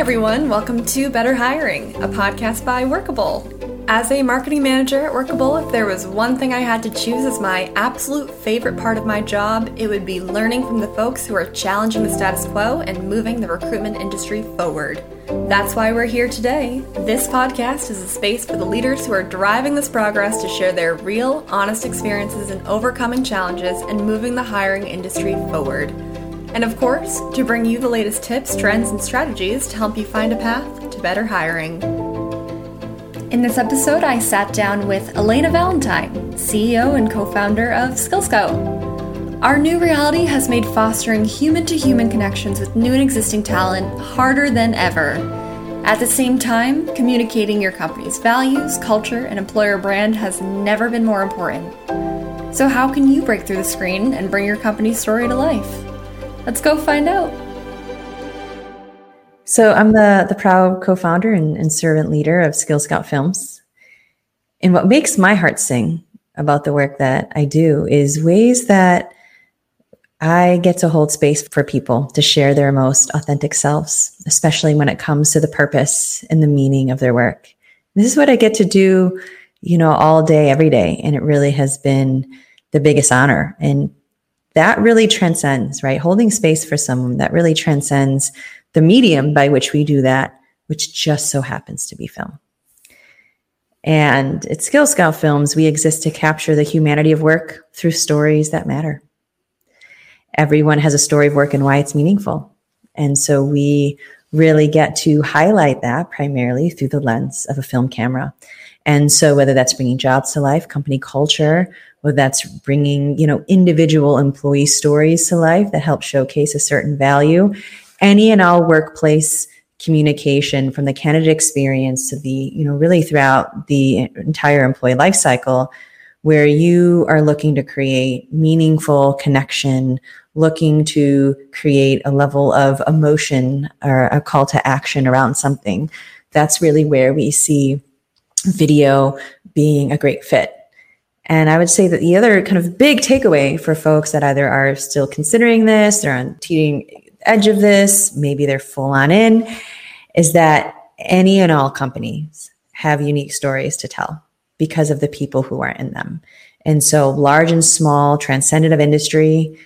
everyone. Welcome to Better Hiring, a podcast by Workable. As a marketing manager at Workable, if there was one thing I had to choose as my absolute favorite part of my job, it would be learning from the folks who are challenging the status quo and moving the recruitment industry forward. That's why we're here today. This podcast is a space for the leaders who are driving this progress to share their real, honest experiences in overcoming challenges and moving the hiring industry forward. And of course, to bring you the latest tips, trends, and strategies to help you find a path to better hiring. In this episode, I sat down with Elena Valentine, CEO and co founder of SkillScout. Our new reality has made fostering human to human connections with new and existing talent harder than ever. At the same time, communicating your company's values, culture, and employer brand has never been more important. So, how can you break through the screen and bring your company's story to life? Let's go find out. So I'm the the proud co-founder and, and servant leader of Skill Scout Films. And what makes my heart sing about the work that I do is ways that I get to hold space for people to share their most authentic selves, especially when it comes to the purpose and the meaning of their work. This is what I get to do, you know, all day, every day. And it really has been the biggest honor. And that really transcends, right? Holding space for someone that really transcends the medium by which we do that, which just so happens to be film. And at SkillScout Films, we exist to capture the humanity of work through stories that matter. Everyone has a story of work and why it's meaningful. And so we really get to highlight that primarily through the lens of a film camera. And so whether that's bringing jobs to life, company culture, whether that's bringing, you know, individual employee stories to life that help showcase a certain value, any and all workplace communication from the candidate experience to the, you know, really throughout the entire employee life cycle where you are looking to create meaningful connection, looking to create a level of emotion or a call to action around something. That's really where we see video being a great fit. And I would say that the other kind of big takeaway for folks that either are still considering this, they're on teetering edge of this, maybe they're full on in, is that any and all companies have unique stories to tell because of the people who are in them. And so large and small, transcendent of industry,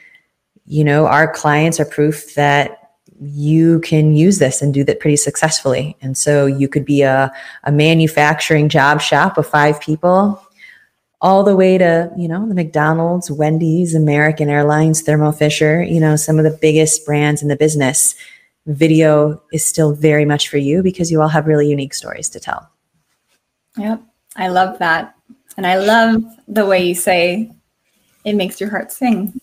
you know, our clients are proof that you can use this and do that pretty successfully. And so you could be a, a manufacturing job shop of five people, all the way to, you know, the McDonald's, Wendy's, American Airlines, Thermo Fisher, you know, some of the biggest brands in the business. Video is still very much for you because you all have really unique stories to tell. Yep. I love that. And I love the way you say it makes your heart sing.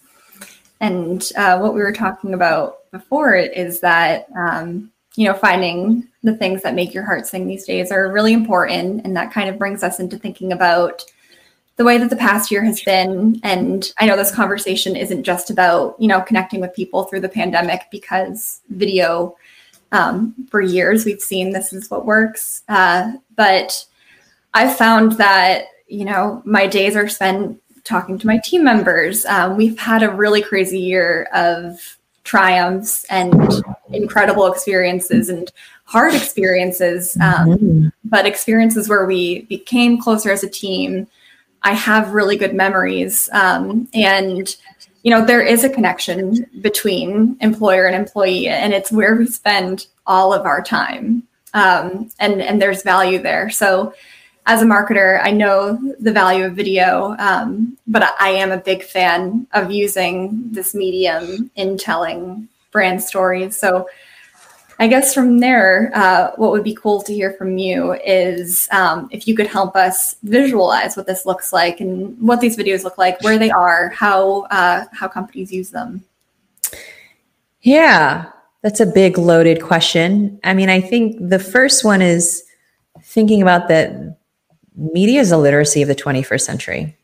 And uh, what we were talking about before is that, um, you know, finding the things that make your heart sing these days are really important. And that kind of brings us into thinking about the way that the past year has been. And I know this conversation isn't just about, you know, connecting with people through the pandemic because video, um, for years, we've seen this is what works. Uh, but I found that, you know, my days are spent talking to my team members. Um, we've had a really crazy year of triumphs and incredible experiences and hard experiences, um, mm-hmm. but experiences where we became closer as a team. I have really good memories. Um, and, you know, there is a connection between employer and employee, and it's where we spend all of our time. Um, and, and there's value there. So, as a marketer, I know the value of video, um, but I am a big fan of using this medium in telling brand stories. So, I guess from there, uh, what would be cool to hear from you is um, if you could help us visualize what this looks like and what these videos look like, where they are, how uh, how companies use them. Yeah, that's a big loaded question. I mean, I think the first one is thinking about that media is a literacy of the 21st century.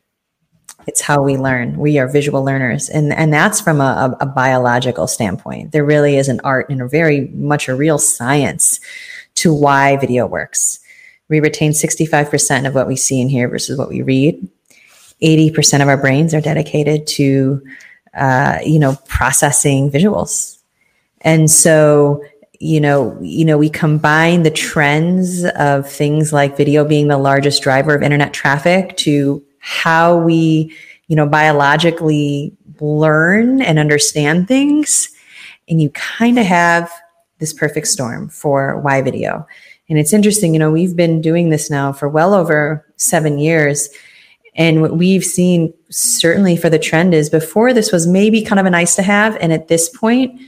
It's how we learn. We are visual learners. And, and that's from a, a, biological standpoint. There really is an art and a very much a real science to why video works. We retain 65% of what we see and hear versus what we read. 80% of our brains are dedicated to, uh, you know, processing visuals. And so you know, you know, we combine the trends of things like video being the largest driver of internet traffic to how we, you know, biologically learn and understand things. And you kind of have this perfect storm for why video. And it's interesting, you know, we've been doing this now for well over seven years. And what we've seen certainly for the trend is before this was maybe kind of a nice to have. And at this point,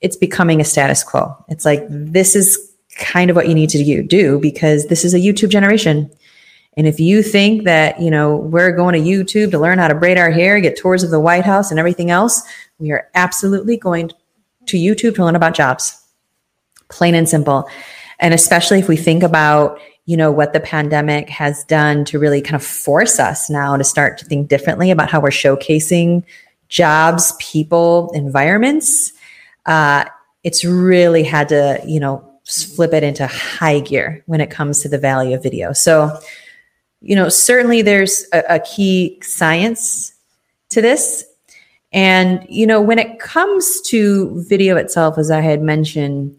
it's becoming a status quo. It's like, this is kind of what you need to do because this is a YouTube generation. And if you think that, you know, we're going to YouTube to learn how to braid our hair, get tours of the White House and everything else, we are absolutely going to YouTube to learn about jobs. Plain and simple. And especially if we think about, you know, what the pandemic has done to really kind of force us now to start to think differently about how we're showcasing jobs, people, environments. Uh, it's really had to, you know, flip it into high gear when it comes to the value of video. So, you know, certainly there's a, a key science to this. And, you know, when it comes to video itself, as I had mentioned,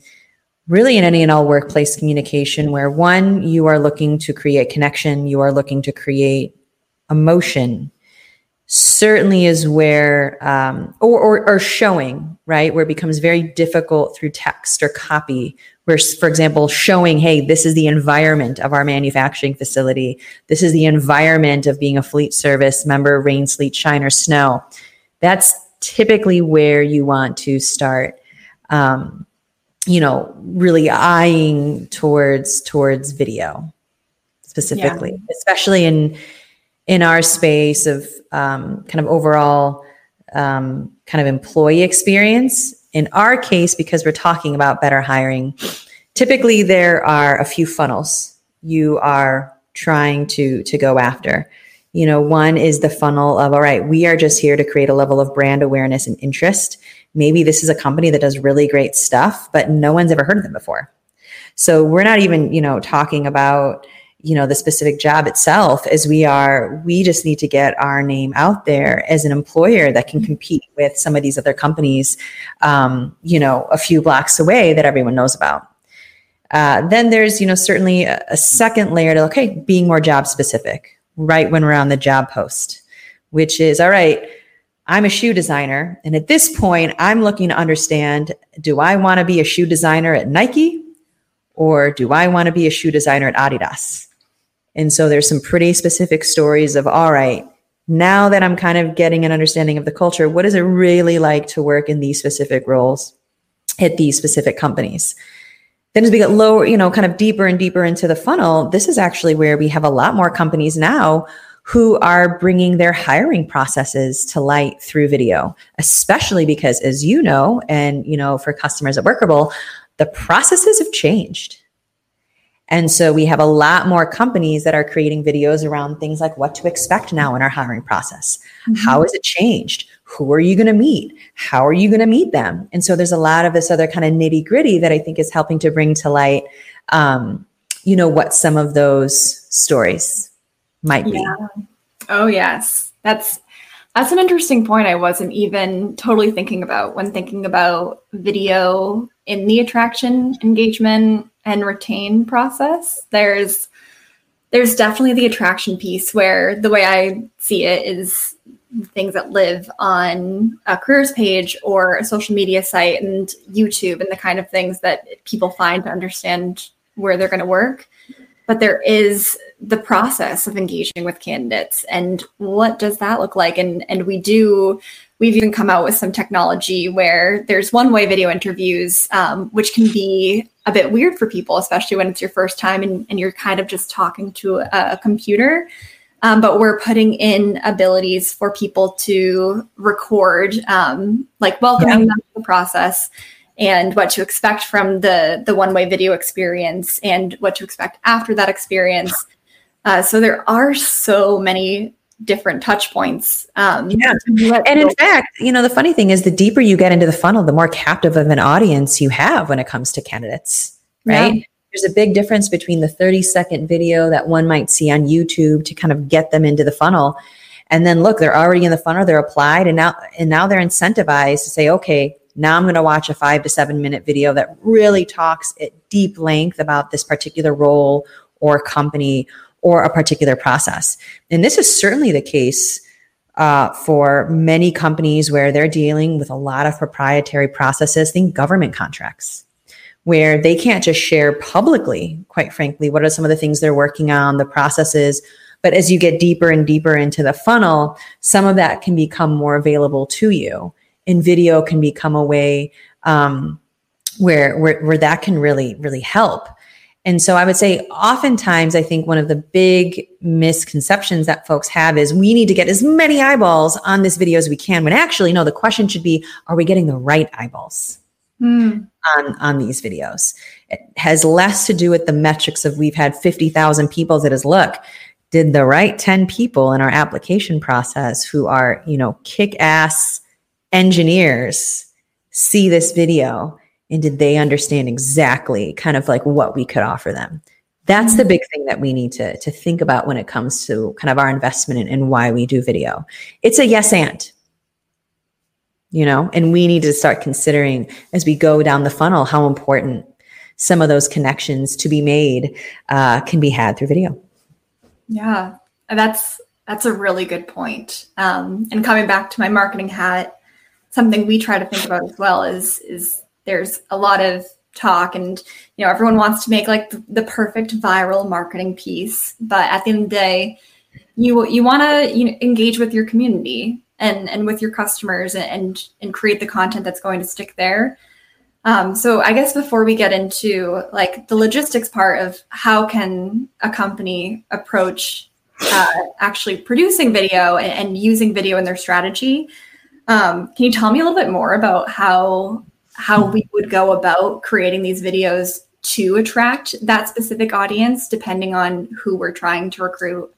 really in any and all workplace communication where one you are looking to create connection you are looking to create emotion certainly is where um, or, or, or showing right where it becomes very difficult through text or copy where for example showing hey this is the environment of our manufacturing facility this is the environment of being a fleet service member rain sleet shine or snow that's typically where you want to start um, you know, really eyeing towards towards video specifically, yeah. especially in in our space of um, kind of overall um, kind of employee experience. In our case, because we're talking about better hiring, typically there are a few funnels you are trying to to go after. You know, one is the funnel of all right, we are just here to create a level of brand awareness and interest maybe this is a company that does really great stuff, but no one's ever heard of them before. So we're not even, you know, talking about, you know, the specific job itself as we are, we just need to get our name out there as an employer that can compete with some of these other companies, um, you know, a few blocks away that everyone knows about. Uh, then there's, you know, certainly a, a second layer to, okay, being more job specific, right when we're on the job post, which is, all right, I'm a shoe designer. And at this point, I'm looking to understand do I want to be a shoe designer at Nike or do I want to be a shoe designer at Adidas? And so there's some pretty specific stories of all right, now that I'm kind of getting an understanding of the culture, what is it really like to work in these specific roles at these specific companies? Then as we get lower, you know, kind of deeper and deeper into the funnel, this is actually where we have a lot more companies now who are bringing their hiring processes to light through video, especially because, as you know, and you know, for customers at Workable, the processes have changed. And so we have a lot more companies that are creating videos around things like what to expect now in our hiring process. Mm-hmm. How has it changed? Who are you going to meet? How are you going to meet them? And so there's a lot of this other kind of nitty gritty that I think is helping to bring to light, um, you know, what some of those stories might be. Yeah. Oh yes. That's that's an interesting point I wasn't even totally thinking about when thinking about video in the attraction, engagement and retain process. There's there's definitely the attraction piece where the way I see it is things that live on a careers page or a social media site and YouTube and the kind of things that people find to understand where they're going to work but there is the process of engaging with candidates and what does that look like and and we do we've even come out with some technology where there's one way video interviews um, which can be a bit weird for people especially when it's your first time and, and you're kind of just talking to a, a computer um, but we're putting in abilities for people to record um, like welcoming yeah. them to the process and what to expect from the the one way video experience and what to expect after that experience. Uh, so there are so many different touch points. Um, yeah. And in fact, you know, the funny thing is the deeper you get into the funnel, the more captive of an audience you have when it comes to candidates, right? Yeah. There's a big difference between the 30 second video that one might see on YouTube to kind of get them into the funnel. And then look, they're already in the funnel, they're applied and now and now they're incentivized to say, okay, Now I'm going to watch a five to seven minute video that really talks at deep length about this particular role or company or a particular process. And this is certainly the case uh, for many companies where they're dealing with a lot of proprietary processes, think government contracts, where they can't just share publicly, quite frankly, what are some of the things they're working on, the processes. But as you get deeper and deeper into the funnel, some of that can become more available to you. And video can become a way um, where, where, where that can really, really help. And so I would say oftentimes I think one of the big misconceptions that folks have is we need to get as many eyeballs on this video as we can when actually no the question should be are we getting the right eyeballs mm. on on these videos it has less to do with the metrics of we've had 50,000 people that is look did the right 10 people in our application process who are you know kick ass engineers see this video and did they understand exactly kind of like what we could offer them? That's the mm-hmm. big thing that we need to, to think about when it comes to kind of our investment and why we do video. It's a yes and. You know and we need to start considering as we go down the funnel how important some of those connections to be made uh, can be had through video. Yeah. That's that's a really good point. Um, and coming back to my marketing hat something we try to think about as well is is there's a lot of talk and you know everyone wants to make like the, the perfect viral marketing piece but at the end of the day you you want to you know, engage with your community and and with your customers and and create the content that's going to stick there. Um, so i guess before we get into like the logistics part of how can a company approach uh, actually producing video and, and, using video in their strategy um, can you tell me a little bit more about how how we would go about creating these videos to attract that specific audience depending on who we're trying to recruit.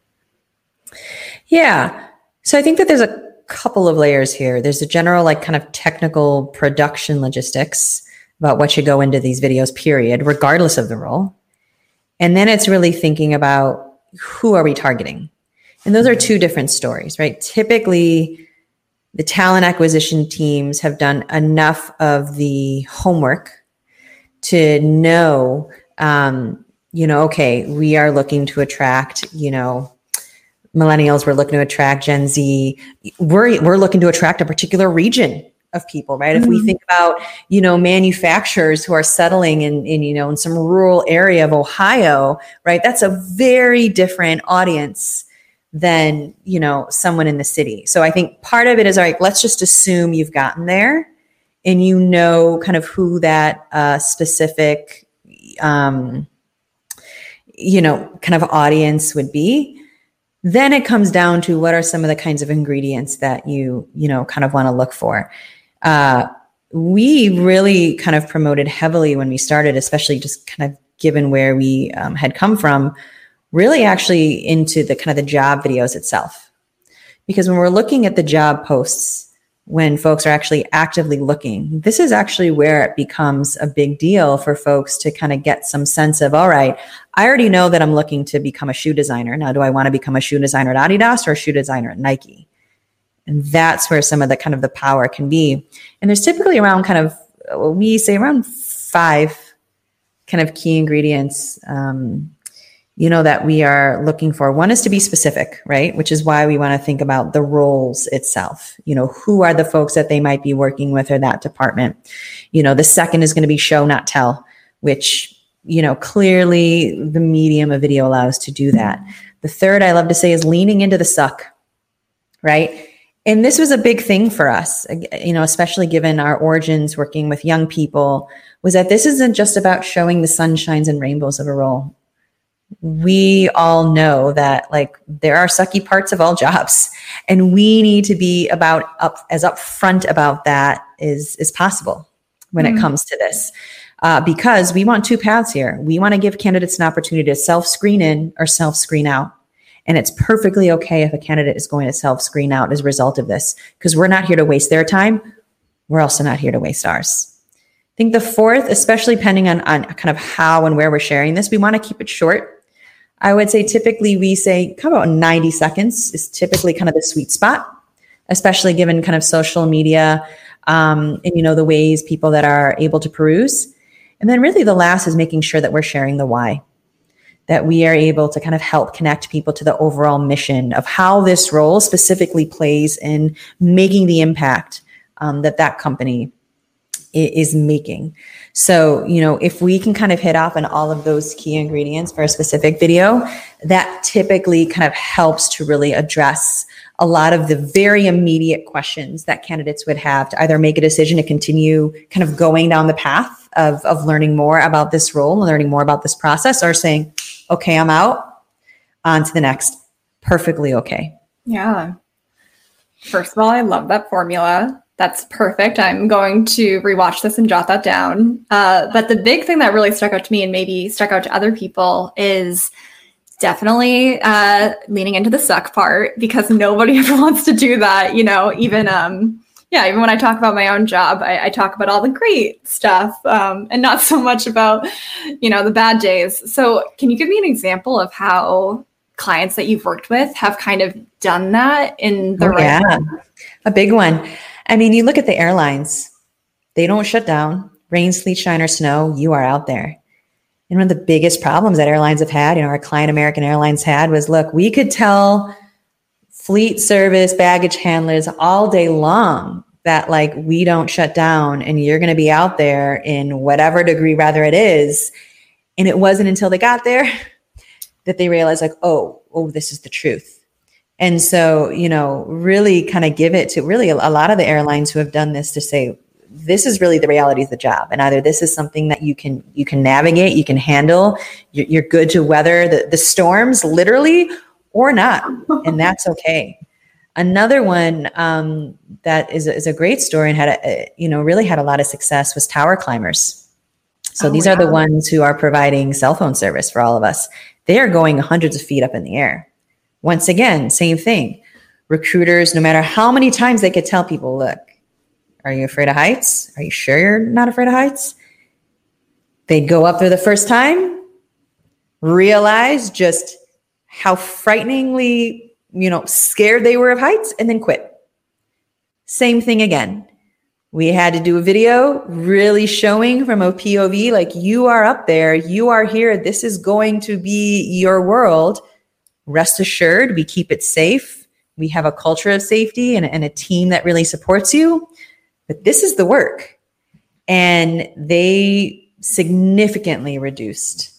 Yeah. So i think that there's a couple of layers here. There's a general like kind of technical production logistics about what should go into these videos period regardless of the role. And then it's really thinking about who are we targeting? And those are mm-hmm. two different stories right? Typically the talent acquisition teams have done enough of the homework to know, um, you know, okay, we are looking to attract, you know, millennials. We're looking to attract Gen Z. We're we're looking to attract a particular region of people, right? Mm-hmm. If we mm-hmm. think about, you know, manufacturers who are settling in, in, you know, in some rural area of Ohio, right? That's a very different audience than you know someone in the city. So i think part of it is all right let's just assume you've gotten there and you know kind of who that uh, specific um, you know kind of audience would be. Then it comes down to what are some of the kinds of ingredients that you you know kind of want to look for. Uh, we really kind of promoted heavily when we started especially just kind of given where we um, had come from really actually into the kind of the job videos itself. Because when we're looking at the job posts, when folks are actually actively looking, this is actually where it becomes a big deal for folks to kind of get some sense of, all right, I already know that I'm looking to become a shoe designer. Now, do I want to become a shoe designer at Adidas or a shoe designer at Nike? And that's where some of the kind of the power can be. And there's typically around kind of, we say around five kind of key ingredients um, you know that we are looking for. One is to be specific right? Which is why we want to think about the roles itself. You know who are the folks that they might be working with or that department? You know the second is going to be show not tell which you know clearly the medium of video allows to do that. The third i love to say is leaning into the suck right? And this was a big thing for us you know especially given our origins working with young people was that this isn't just about showing the sunshines and rainbows of a role we all know that like there are sucky parts of all jobs and we need to be about up as upfront about that is is possible when mm-hmm. it comes to this. Uh, because we want two paths here. We want to give candidates an opportunity to self screen in or self screen out. And it's perfectly okay if a candidate is going to self screen out as a result of this because we're not here to waste their time. We're also not here to waste ours. I think the fourth, especially depending on, on kind of how and where we're sharing this, we want to keep it short I would say typically we say of about 90 seconds is typically kind of the sweet spot, especially given kind of social media um, and you know the ways people that are able to peruse. And then really the last is making sure that we're sharing the why that we are able to kind of help connect people to the overall mission of how this role specifically plays in making the impact um, that that company is making. So, you know, if we can kind of hit off on all of those key ingredients for a specific video, that typically kind of helps to really address a lot of the very immediate questions that candidates would have to either make a decision to continue kind of going down the path of, of learning more about this role and learning more about this process or saying, okay, I'm out on to the next. Perfectly okay. Yeah. First of all, I love that formula. That's perfect. I'm going to rewatch this and jot that down. Uh, but the big thing that really stuck out to me and maybe stuck out to other people is definitely uh, leaning into the suck part because nobody ever wants to do that. You know, even um, yeah, even when I talk about my own job, I, I talk about all the great stuff um, and not so much about you know the bad days. So, can you give me an example of how clients that you've worked with have kind of done that in the oh, right yeah. Way? A big one. I mean, you look at the airlines, they don't shut down. Rain, sleet, shine, or snow, you are out there. And one of the biggest problems that airlines have had, you know, our client American Airlines had was look, we could tell fleet service baggage handlers all day long that like we don't shut down and you're going to be out there in whatever degree rather it is. And it wasn't until they got there that they realized like, oh, oh, this is the truth and so, you know, really kind of give it to really a, lot of the airlines who have done this to say, this is really the reality of the job. And either this is something that you can you can navigate you can handle you're, you're good to weather the, the storms literally or not. And that's okay. Another one um, that is, is a great story and had a, you know really had a lot of success was tower climbers. So oh, these wow. are the ones who are providing cell phone service for all of us. They are going hundreds of feet up in the air once again, same thing. Recruiters, no matter how many times they could tell people, look, are you afraid of heights? Are you sure you're not afraid of heights? They'd go up there the first time, realize just how frighteningly, you know, scared they were of heights, and then quit. Same thing again. We had to do a video really showing from a POV like you are up there, you are here, this is going to be your world rest assured, we keep it safe. We have a culture of safety and, and a team that really supports you. But this is the work. And they significantly reduced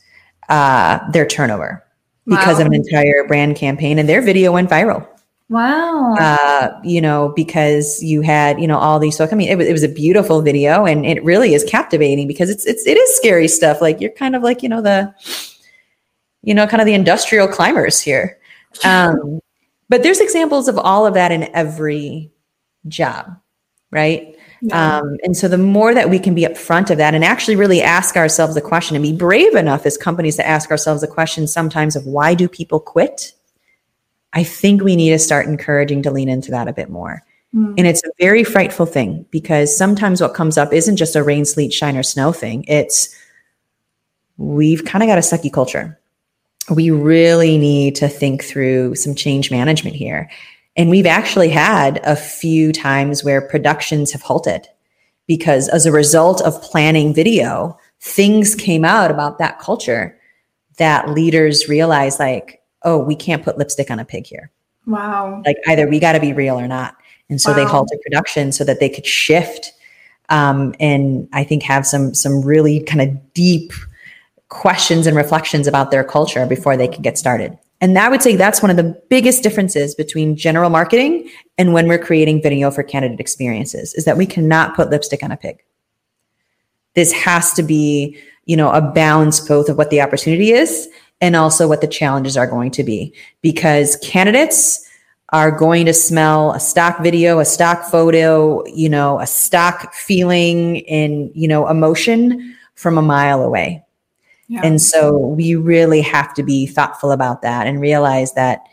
uh, their turnover wow. because of an entire brand campaign, and their video went viral. Wow. Uh, you know, because you had, you know, all these. So I mean, it was, it was a beautiful video, and it really is captivating because it's it's it is scary stuff. Like you're kind of like you know the you know, kind of the industrial climbers here. Um, but there's examples of all of that in every job, right? Yeah. Um, and so the more that we can be upfront of that and actually really ask ourselves the question and be brave enough as companies to ask ourselves the question sometimes of why do people quit? I think we need to start encouraging to lean into that a bit more. Mm. And it's a very frightful thing because sometimes what comes up isn't just a rain, sleet, shine, or snow thing. It's we've kind of got a sucky culture we really need to think through some change management here. And we've actually had a few times where productions have halted because as a result of planning video, things came out about that culture that leaders realized like, oh, we can't put lipstick on a pig here. Wow. Like either we got to be real or not. And so wow. they halted production so that they could shift um, and I think have some some really kind of deep questions and reflections about their culture before they can get started. And I would say that's one of the biggest differences between general marketing and when we're creating video for candidate experiences is that we cannot put lipstick on a pig. This has to be, you know, a balance both of what the opportunity is and also what the challenges are going to be because candidates are going to smell a stock video, a stock photo, you know, a stock feeling and, you know, emotion from a mile away. And so we really have to be thoughtful about that and realize that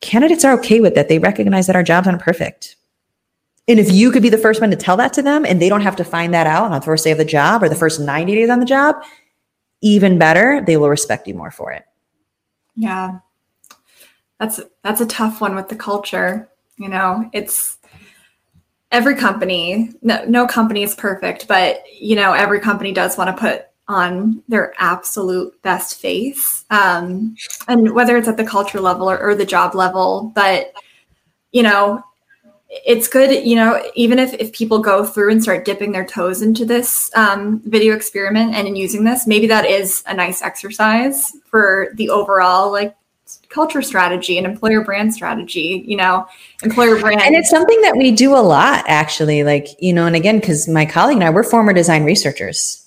candidates are okay with that. They recognize that our jobs aren't perfect. And if you could be the first one to tell that to them and they don't have to find that out on the first day of the job or the first 90 days on the job, even better, they will respect you more for it. Yeah. That's that's a tough one with the culture. You know, it's every company, no, no company is perfect, but you know, every company does want to put on their absolute best face. Um, and whether it's at the culture level or, or the job level, but you know, it's good, you know, even if, if people go through and start dipping their toes into this um, video experiment and in using this, maybe that is a nice exercise for the overall like culture strategy and employer brand strategy, you know, employer brand. And it's something that we do a lot actually, like, you know, and again, because my colleague and I, we're former design researchers.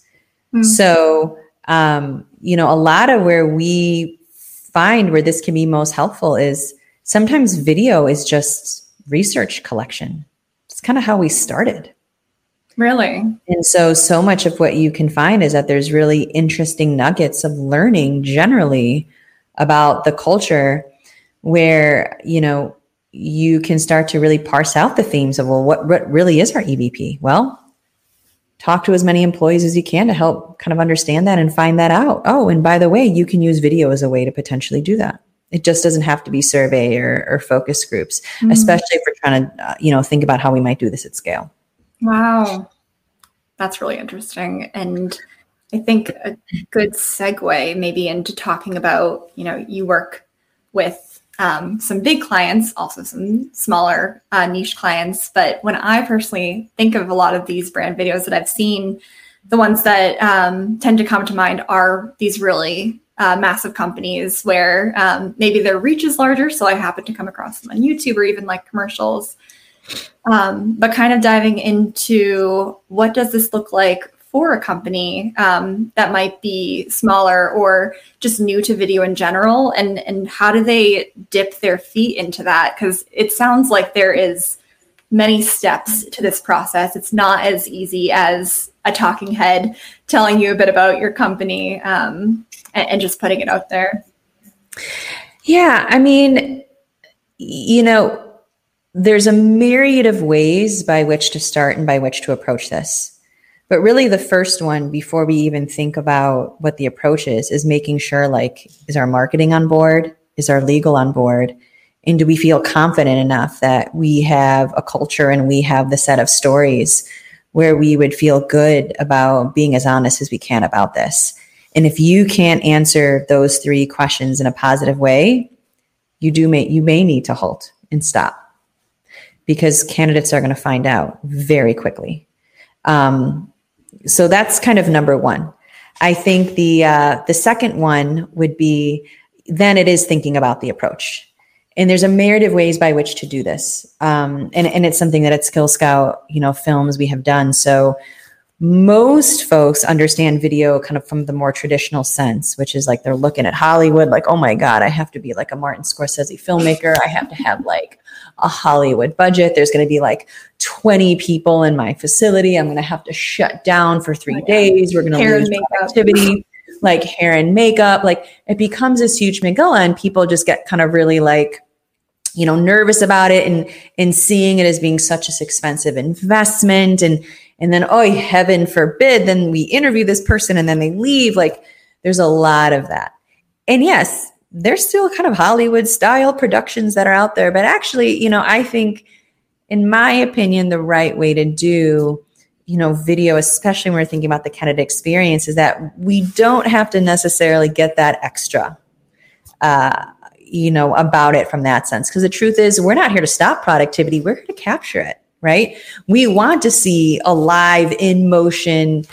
Mm-hmm. So, um, you know, a lot of where we find where this can be most helpful is sometimes video is just research collection. It's kind of how we started. Really? And so, so much of what you can find is that there's really interesting nuggets of learning generally about the culture where, you know, you can start to really parse out the themes of, well, what, what really is our EVP? Well, talk to as many employees as you can to help kind of understand that and find that out. Oh, and by the way, you can use video as a way to potentially do that. It just doesn't have to be survey or, or focus groups, mm-hmm. especially if we're trying to, uh, you know, think about how we might do this at scale. Wow. That's really interesting. And I think a good segue maybe into talking about, you know, you work with um, some big clients, also some smaller uh, niche clients. But when I personally think of a lot of these brand videos that I've seen, the ones that um, tend to come to mind are these really uh, massive companies where um, maybe their reach is larger. So I happen to come across them on YouTube or even like commercials. Um, but kind of diving into what does this look like for a company um, that might be smaller or just new to video in general, and and how do they dip their feet into that? Because it sounds like there is many steps to this process. It's not as easy as a talking head telling you a bit about your company um, and, and just putting it out there. Yeah, I mean, you know, there's a myriad of ways by which to start and by which to approach this. But really, the first one, before we even think about what the approach is, is making sure like, is our marketing on board? Is our legal on board? And do we feel confident enough that we have a culture and we have the set of stories where we would feel good about being as honest as we can about this? And if you can't answer those three questions in a positive way, you do may you may need to halt and stop because candidates are going to find out very quickly. Um, so that's kind of number one. I think the uh, the second one would be then it is thinking about the approach. And there's a myriad of ways by which to do this. Um, and, and it's something that at Skill Scout, you know, films we have done. So most folks understand video kind of from the more traditional sense, which is like they're looking at Hollywood, like, oh my God, I have to be like a Martin Scorsese filmmaker. I have to have like a Hollywood budget. There's going to be like 20 people in my facility. I'm going to have to shut down for three oh days. We're going to lose activity, like hair and makeup. Like it becomes this huge megilla, and people just get kind of really like, you know, nervous about it and and seeing it as being such a expensive investment and and then oh heaven forbid then we interview this person and then they leave like there's a lot of that and yes there's still kind of hollywood style productions that are out there but actually you know i think in my opinion the right way to do you know video especially when we're thinking about the candidate experience is that we don't have to necessarily get that extra uh, you know about it from that sense because the truth is we're not here to stop productivity we're here to capture it right? We want to see a live in motion,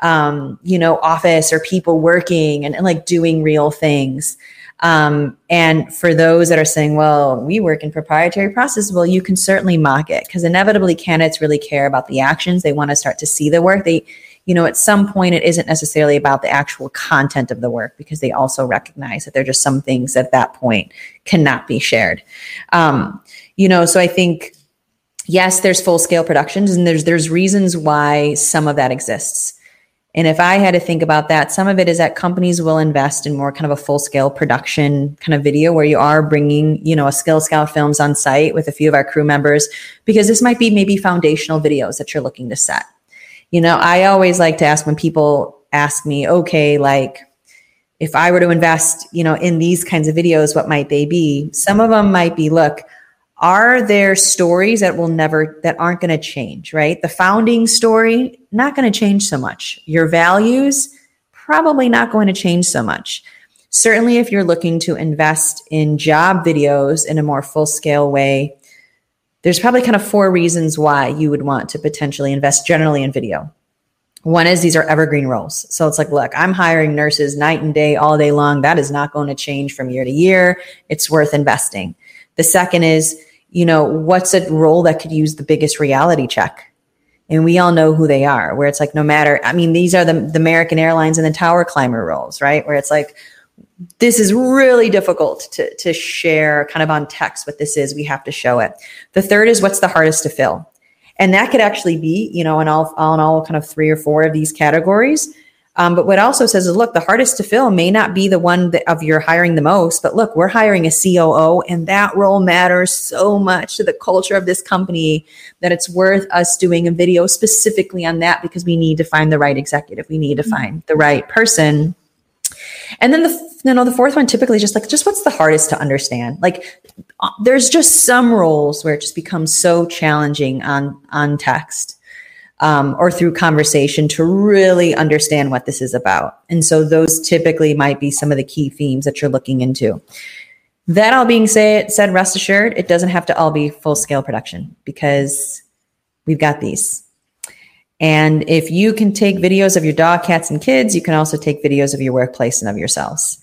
um, you know, office or people working and, and like doing real things. Um, and for those that are saying, well, we work in proprietary processes, well, you can certainly mock it because inevitably candidates really care about the actions. They want to start to see the work. They, you know, at some point, it isn't necessarily about the actual content of the work because they also recognize that there are just some things at that point cannot be shared. Um, you know, so I think yes, there's full scale productions and there's there's reasons why some of that exists. And if I had to think about that, some of it is that companies will invest in more kind of a full scale production kind of video where you are bringing, you know, a Skill Scout films on site with a few of our crew members, because this might be maybe foundational videos that you're looking to set. You know, I always like to ask when people ask me, okay, like, if I were to invest, you know, in these kinds of videos, what might they be? Some of them might be, look, are there stories that will never that aren't going to change right the founding story not going to change so much your values probably not going to change so much certainly if you're looking to invest in job videos in a more full scale way there's probably kind of four reasons why you would want to potentially invest generally in video one is these are evergreen roles. So it's like, look, I'm hiring nurses night and day, all day long. That is not going to change from year to year. It's worth investing. The second is you know, what's a role that could use the biggest reality check? And we all know who they are, where it's like, no matter, I mean, these are the, the American Airlines and the tower climber roles, right? Where it's like, this is really difficult to, to share kind of on text what this is. We have to show it. The third is what's the hardest to fill. And that could actually be, you know, in all, all in all kind of three or four of these categories. Um, but what also says is, look, the hardest to fill may not be the one that of you're hiring the most, but look, we're hiring a COO, and that role matters so much to the culture of this company that it's worth us doing a video specifically on that because we need to find the right executive, we need to mm-hmm. find the right person. And then the you know the fourth one typically just like just what's the hardest to understand like uh, there's just some roles where it just becomes so challenging on on text um, or through conversation to really understand what this is about. And so those typically might be some of the key themes that you're looking into. That all being say, said, rest assured, it doesn't have to all be full scale production because we've got these. And if you can take videos of your dog, cats, and kids, you can also take videos of your workplace and of yourselves.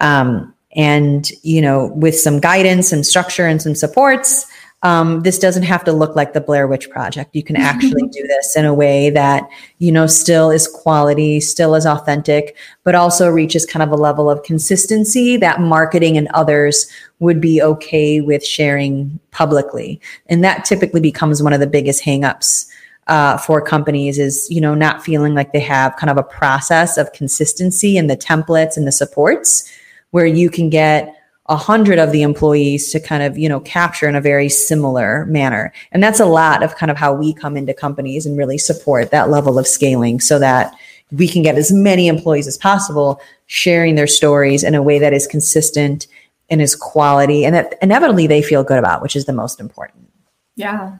Um, and, you know, with some guidance and structure and some supports, um, this doesn't have to look like the Blair Witch Project. You can actually do this in a way that, you know, still is quality, still is authentic, but also reaches kind of a level of consistency that marketing and others would be okay with sharing publicly. And that typically becomes one of the biggest hangups uh, for companies is, you know, not feeling like they have kind of a process of consistency in the templates and the supports where you can get a hundred of the employees to kind of you know capture in a very similar manner. And that's a lot of kind of how we come into companies and really support that level of scaling so that we can get as many employees as possible sharing their stories in a way that is consistent and is quality and that inevitably they feel good about which is the most important. Yeah.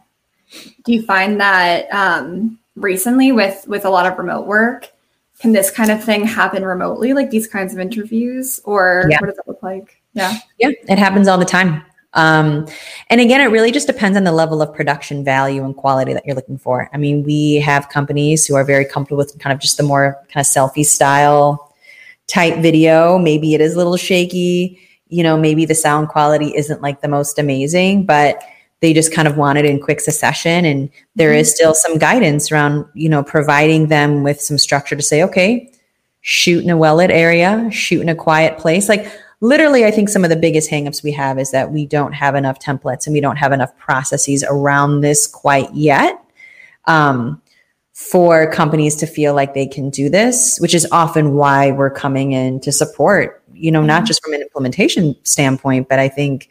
Do you find that um, recently with with a lot of remote work can this kind of thing happen remotely like these kinds of interviews or yeah. what does it look like yeah. Yeah. It happens all the time. Um, and again, it really just depends on the level of production value and quality that you're looking for. I mean, we have companies who are very comfortable with kind of just the more kind of selfie style type video. Maybe it is a little shaky. You know, maybe the sound quality isn't like the most amazing, but they just kind of want it in quick succession. And there is mm-hmm. still some guidance around, you know, providing them with some structure to say, okay, shoot in a well lit area, shoot in a quiet place. Like literally, I think some of the biggest hangups we have is that we don't have enough templates and we don't have enough processes around this quite yet. Um, for companies to feel like they can do this, which is often why we're coming in to support, you know, not mm-hmm. just from an implementation standpoint, but I think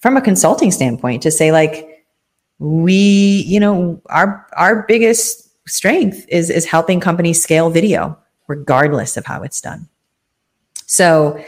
from a consulting standpoint to say like we, you know, our our biggest strength is is helping companies scale video regardless of how it's done. So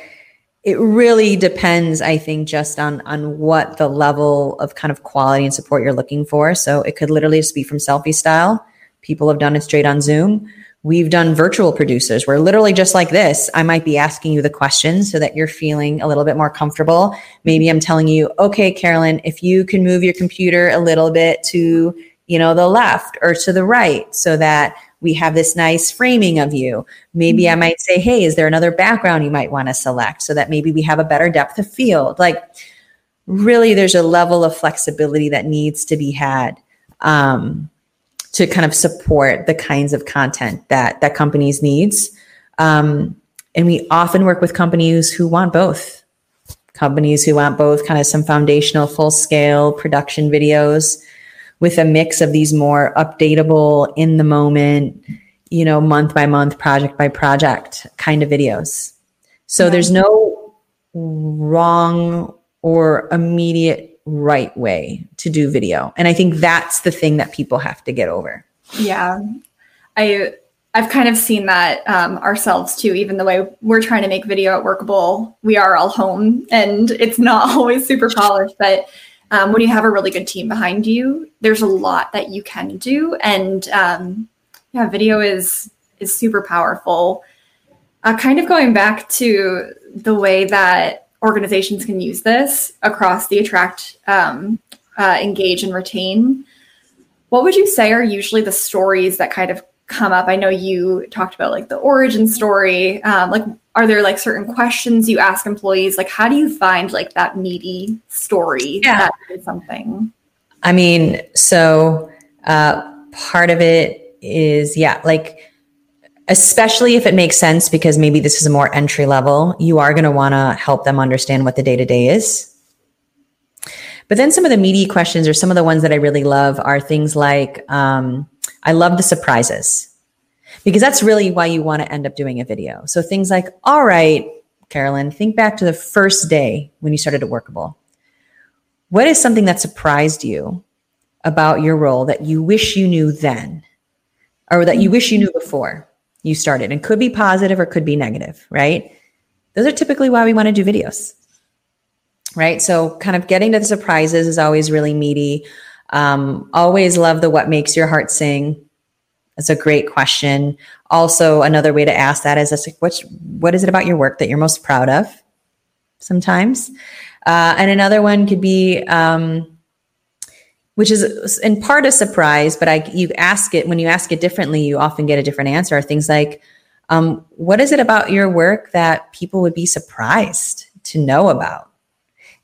it really depends i think just on on what the level of kind of quality and support you're looking for. So it could literally just be from selfie style. People have done it straight on zoom. We've done virtual producers. Where literally just like this. I might be asking you the questions so that you're feeling a little bit more comfortable. Maybe i'm telling you okay carolyn if you can move your computer a little bit to you know the left or to the right so that we have this nice framing of you. Maybe I mm-hmm. might say, hey, is there another background you might want to select so that maybe we have a better depth of field? Like, really, there's a level of flexibility that needs to be had um, to kind of support the kinds of content that that companies needs. Um, and we often work with companies who want both. Companies who want both kind of some foundational full scale production videos with a mix of these more updatable, in the moment, you know, month by month, project by project kind of videos. So yeah. there's no wrong or immediate right way to do video. And I think that's the thing that people have to get over. Yeah. I I've kind of seen that um, ourselves too, even the way we're trying to make video at Workable. We are all home and it's not always super polished, but um, when you have a really good team behind you, there's a lot that you can do, and um, yeah, video is is super powerful. Uh, kind of going back to the way that organizations can use this across the attract, um, uh, engage, and retain. What would you say are usually the stories that kind of come up? I know you talked about like the origin story. Um, like, are there like certain questions you ask employees? Like, how do you find like that meaty story Yeah. that is something? I mean, so uh, part of it is, yeah, like, especially if it makes sense, because maybe this is a more entry level, you are going to want to help them understand what the day to day is. But then some of the meaty questions or some of the ones that I really love are things like, um, I love the surprises because that's really why you want to end up doing a video. So things like, all right, Carolyn, think back to the first day when you started at Workable. What is something that surprised you about your role that you wish you knew then or that you wish you knew before you started? And could be positive or could be negative, right? Those are typically why we want to do videos, right? So, kind of getting to the surprises is always really meaty. Um, always love the what makes your heart sing. That's a great question. Also, another way to ask that is, like, what is it about your work that you're most proud of? Sometimes. Uh, and another one could be, um, which is in part a surprise, but I you ask it when you ask it differently, you often get a different answer. Things like, um, "What is it about your work that people would be surprised to know about?"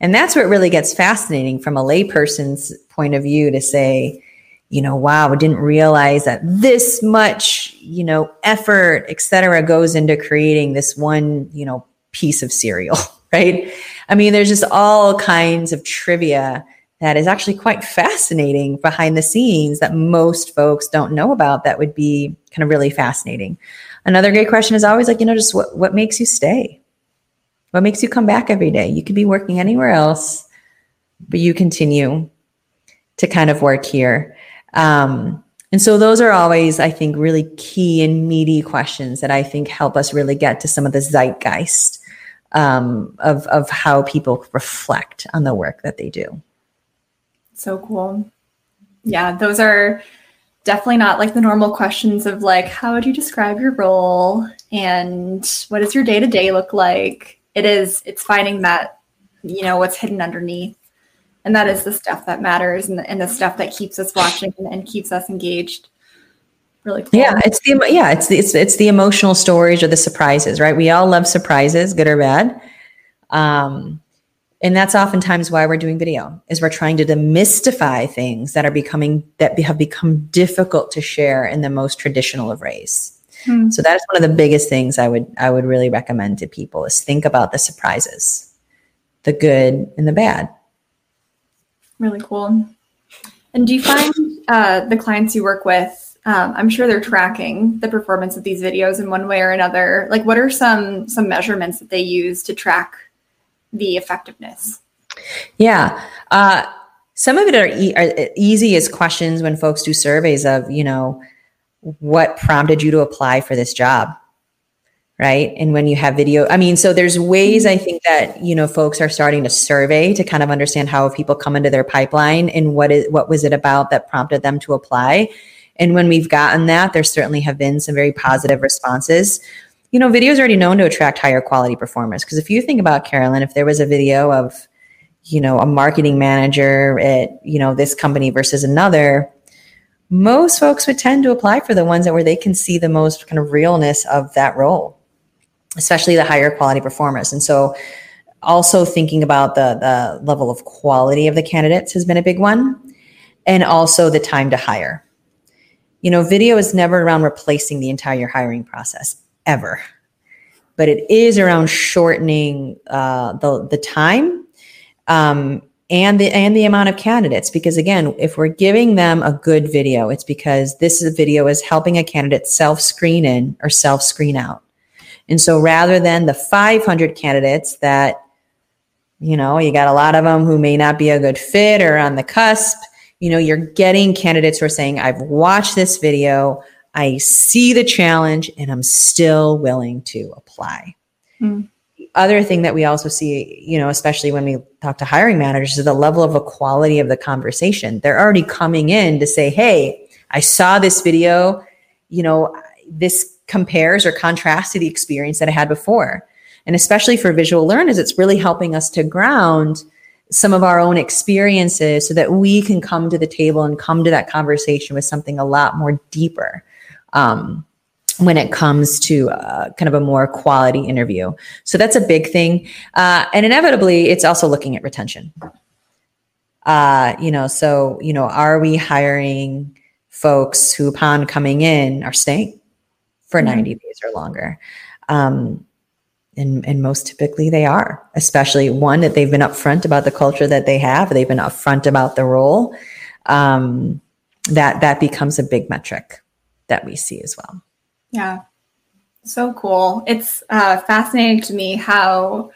And that's what really gets fascinating from a layperson's point of view to say, you know, wow, I didn't realize that this much, you know, effort, et cetera, goes into creating this one, you know, piece of cereal, right? I mean, there's just all kinds of trivia that is actually quite fascinating behind the scenes that most folks don't know about that would be kind of really fascinating. Another great question is always like, you know, just what, what makes you stay? What makes you come back every day? You could be working anywhere else, but you continue to kind of work here. Um, and so those are always, I think, really key and meaty questions that I think help us really get to some of the zeitgeist um, of, of how people reflect on the work that they do. So cool. Yeah, those are definitely not like the normal questions of like, how would you describe your role and what does your day to day look like? It is, it's finding that, you know, what's hidden underneath. And that is the stuff that matters and the, and the stuff that keeps us watching and, keeps us engaged. Really cool. Yeah, it's the yeah, it's the it's it's the emotional stories or the surprises, right? We all love surprises, good or bad. Um, and that's oftentimes why we're doing video is we're trying to demystify things that are becoming that have become difficult to share in the most traditional of ways. Hmm. So that is one of the biggest things I would I would really recommend to people is think about the surprises, the good and the bad. Really cool. And do you find uh, the clients you work with? Um, I'm sure they're tracking the performance of these videos in one way or another. Like, what are some some measurements that they use to track the effectiveness? Yeah. Uh, some of it are, e- are easy as questions when folks do surveys of, you know, what prompted you to apply for this job? Right. And when you have video, I mean, so there's ways mm-hmm. I think that, you know, folks are starting to survey to kind of understand how people come into their pipeline and what is, what was it about that prompted them to apply? And when we've gotten that, there certainly have been some very positive responses you know, video is already known to attract higher quality performers. Because if you think about Carolyn, if there was a video of, you know, a marketing manager at, you know, this company versus another, most folks would tend to apply for the ones that where they can see the most kind of realness of that role, especially the higher quality performers. And so also thinking about the the level of quality of the candidates has been a big one. And also the time to hire. You know, video is never around replacing the entire hiring process ever. But it is around shortening uh, the the time um, and the and the amount of candidates. Because again, if we're giving them a good video, it's because this video is helping a candidate self screen in or self screen out. And so rather than the 500 candidates that you know you got a lot of them who may not be a good fit or on the cusp, you know you're getting candidates who are saying, "I've watched this video." I see the challenge and I'm still willing to apply. Mm. The other thing that we also see, you know, especially when we talk to hiring managers, is the level of equality of the conversation. They're already coming in to say, hey, I saw this video, you know, this compares or contrasts to the experience that I had before. And especially for visual learners, it's really helping us to ground some of our own experiences so that we can come to the table and come to that conversation with something a lot more deeper. Um, when it comes to uh, kind of a more quality interview. So that's a big thing. Uh, and inevitably, it's also looking at retention. Uh, you know, so, you know, are we hiring folks who, upon coming in, are staying for mm-hmm. 90 days or longer? Um, and, and most typically they are, especially one that they've been upfront about the culture that they have, they've been upfront about the role. Um, that that becomes a big metric that we see as well. Yeah. So cool. It's uh, fascinating to me how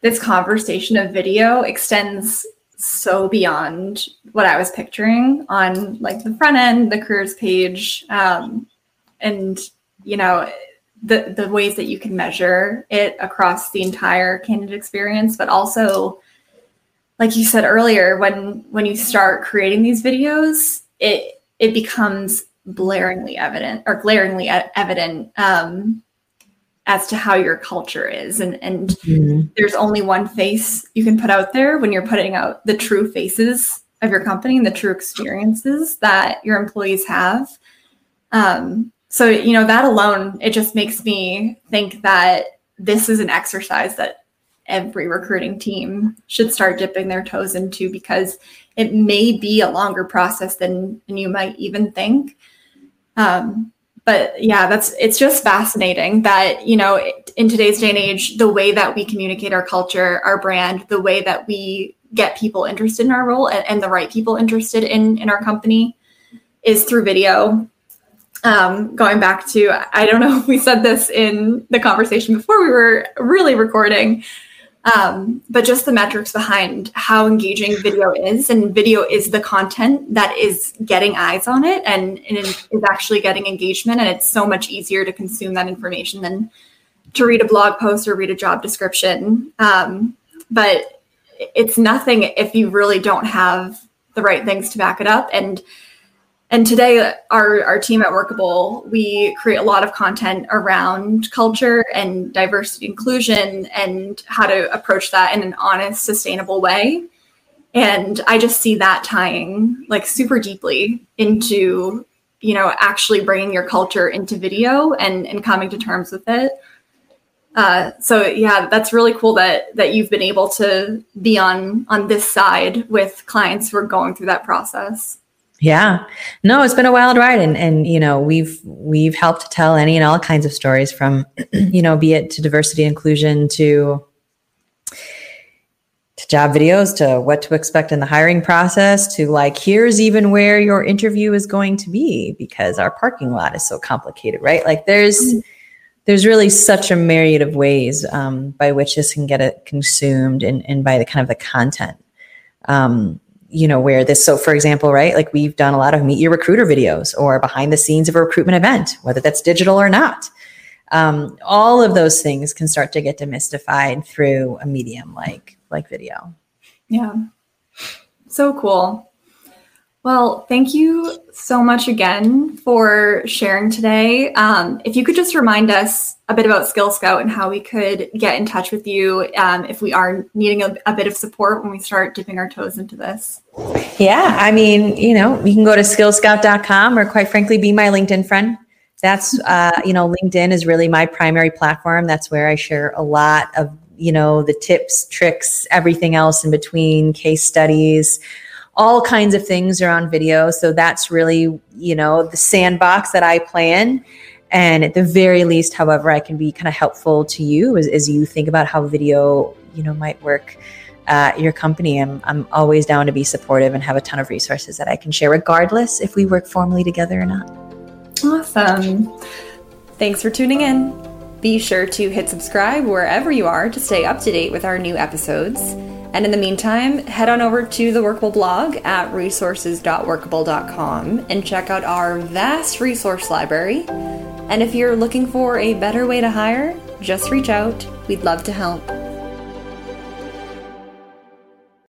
this conversation of video extends so beyond what I was picturing on like the front end, the careers page, um, and you know the the ways that you can measure it across the entire candidate experience, but also, like you said earlier, when when you start creating these videos, it it becomes blaringly evident or glaringly evident um, as to how your culture is and and mm-hmm. there's only one face you can put out there when you're putting out the true faces of your company and the true experiences that your employees have um, so you know that alone it just makes me think that this is an exercise that every recruiting team should start dipping their toes into because it may be a longer process than, you might even think um, but yeah, that's it's just fascinating that you know in today's day and age, the way that we communicate our culture, our brand, the way that we get people interested in our role and, and the right people interested in in our company is through video. Um, going back to, I don't know if we said this in the conversation before we were really recording, um, but just the metrics behind how engaging video is and video is the content that is getting eyes on it and, and is actually getting engagement and it's so much easier to consume that information than to read a blog post or read a job description. Um, but it's nothing if you really don't have the right things to back it up and and today our, our team at workable we create a lot of content around culture and diversity inclusion and how to approach that in an honest sustainable way. And i just see that tying like super deeply into you know actually bringing your culture into video and and coming to terms with it. Uh, so yeah that's really cool that that you've been able to be on on this side with clients who are going through that process yeah. No, it's been a wild ride and and you know, we've we've helped tell any and all kinds of stories from you know, be it to diversity inclusion to to job videos to what to expect in the hiring process to like here's even where your interview is going to be because our parking lot is so complicated, right? Like there's mm-hmm. there's really such a myriad of ways um, by which this can get it consumed and, and by the kind of the content. Um, you know, where this, so for example, right, like we've done a lot of meet your recruiter videos or behind the scenes of a recruitment event, whether that's digital or not. Um, all of those things can start to get demystified through a medium like like video. Yeah. So cool. Well, thank you so much again for sharing today. Um, if you could just remind us a bit about Skill Scout and how we could get in touch with you um, if we are needing a, a, bit of support when we start dipping our toes into this. Yeah, I mean, you know, you can go to skillscout.com or quite frankly, be my LinkedIn friend. That's, uh, you know, LinkedIn is really my primary platform. That's where I share a lot of, you know, the tips, tricks, everything else in between, case studies all kinds of things are on video. So that's really, you know, the sandbox that I play in. And at the very least, however, I can be kind of helpful to you as, as you think about how video, you know, might work at your company. I'm, I'm always down to be supportive and have a ton of resources that I can share, regardless if we work formally together or not. Awesome. Thanks for tuning in. Be sure to hit subscribe wherever you are to stay up to date with our new episodes. And in the meantime, head on over to the Workable blog at resources.workable.com and check out our vast resource library. And if you're looking for a better way to hire, just reach out. We'd love to help.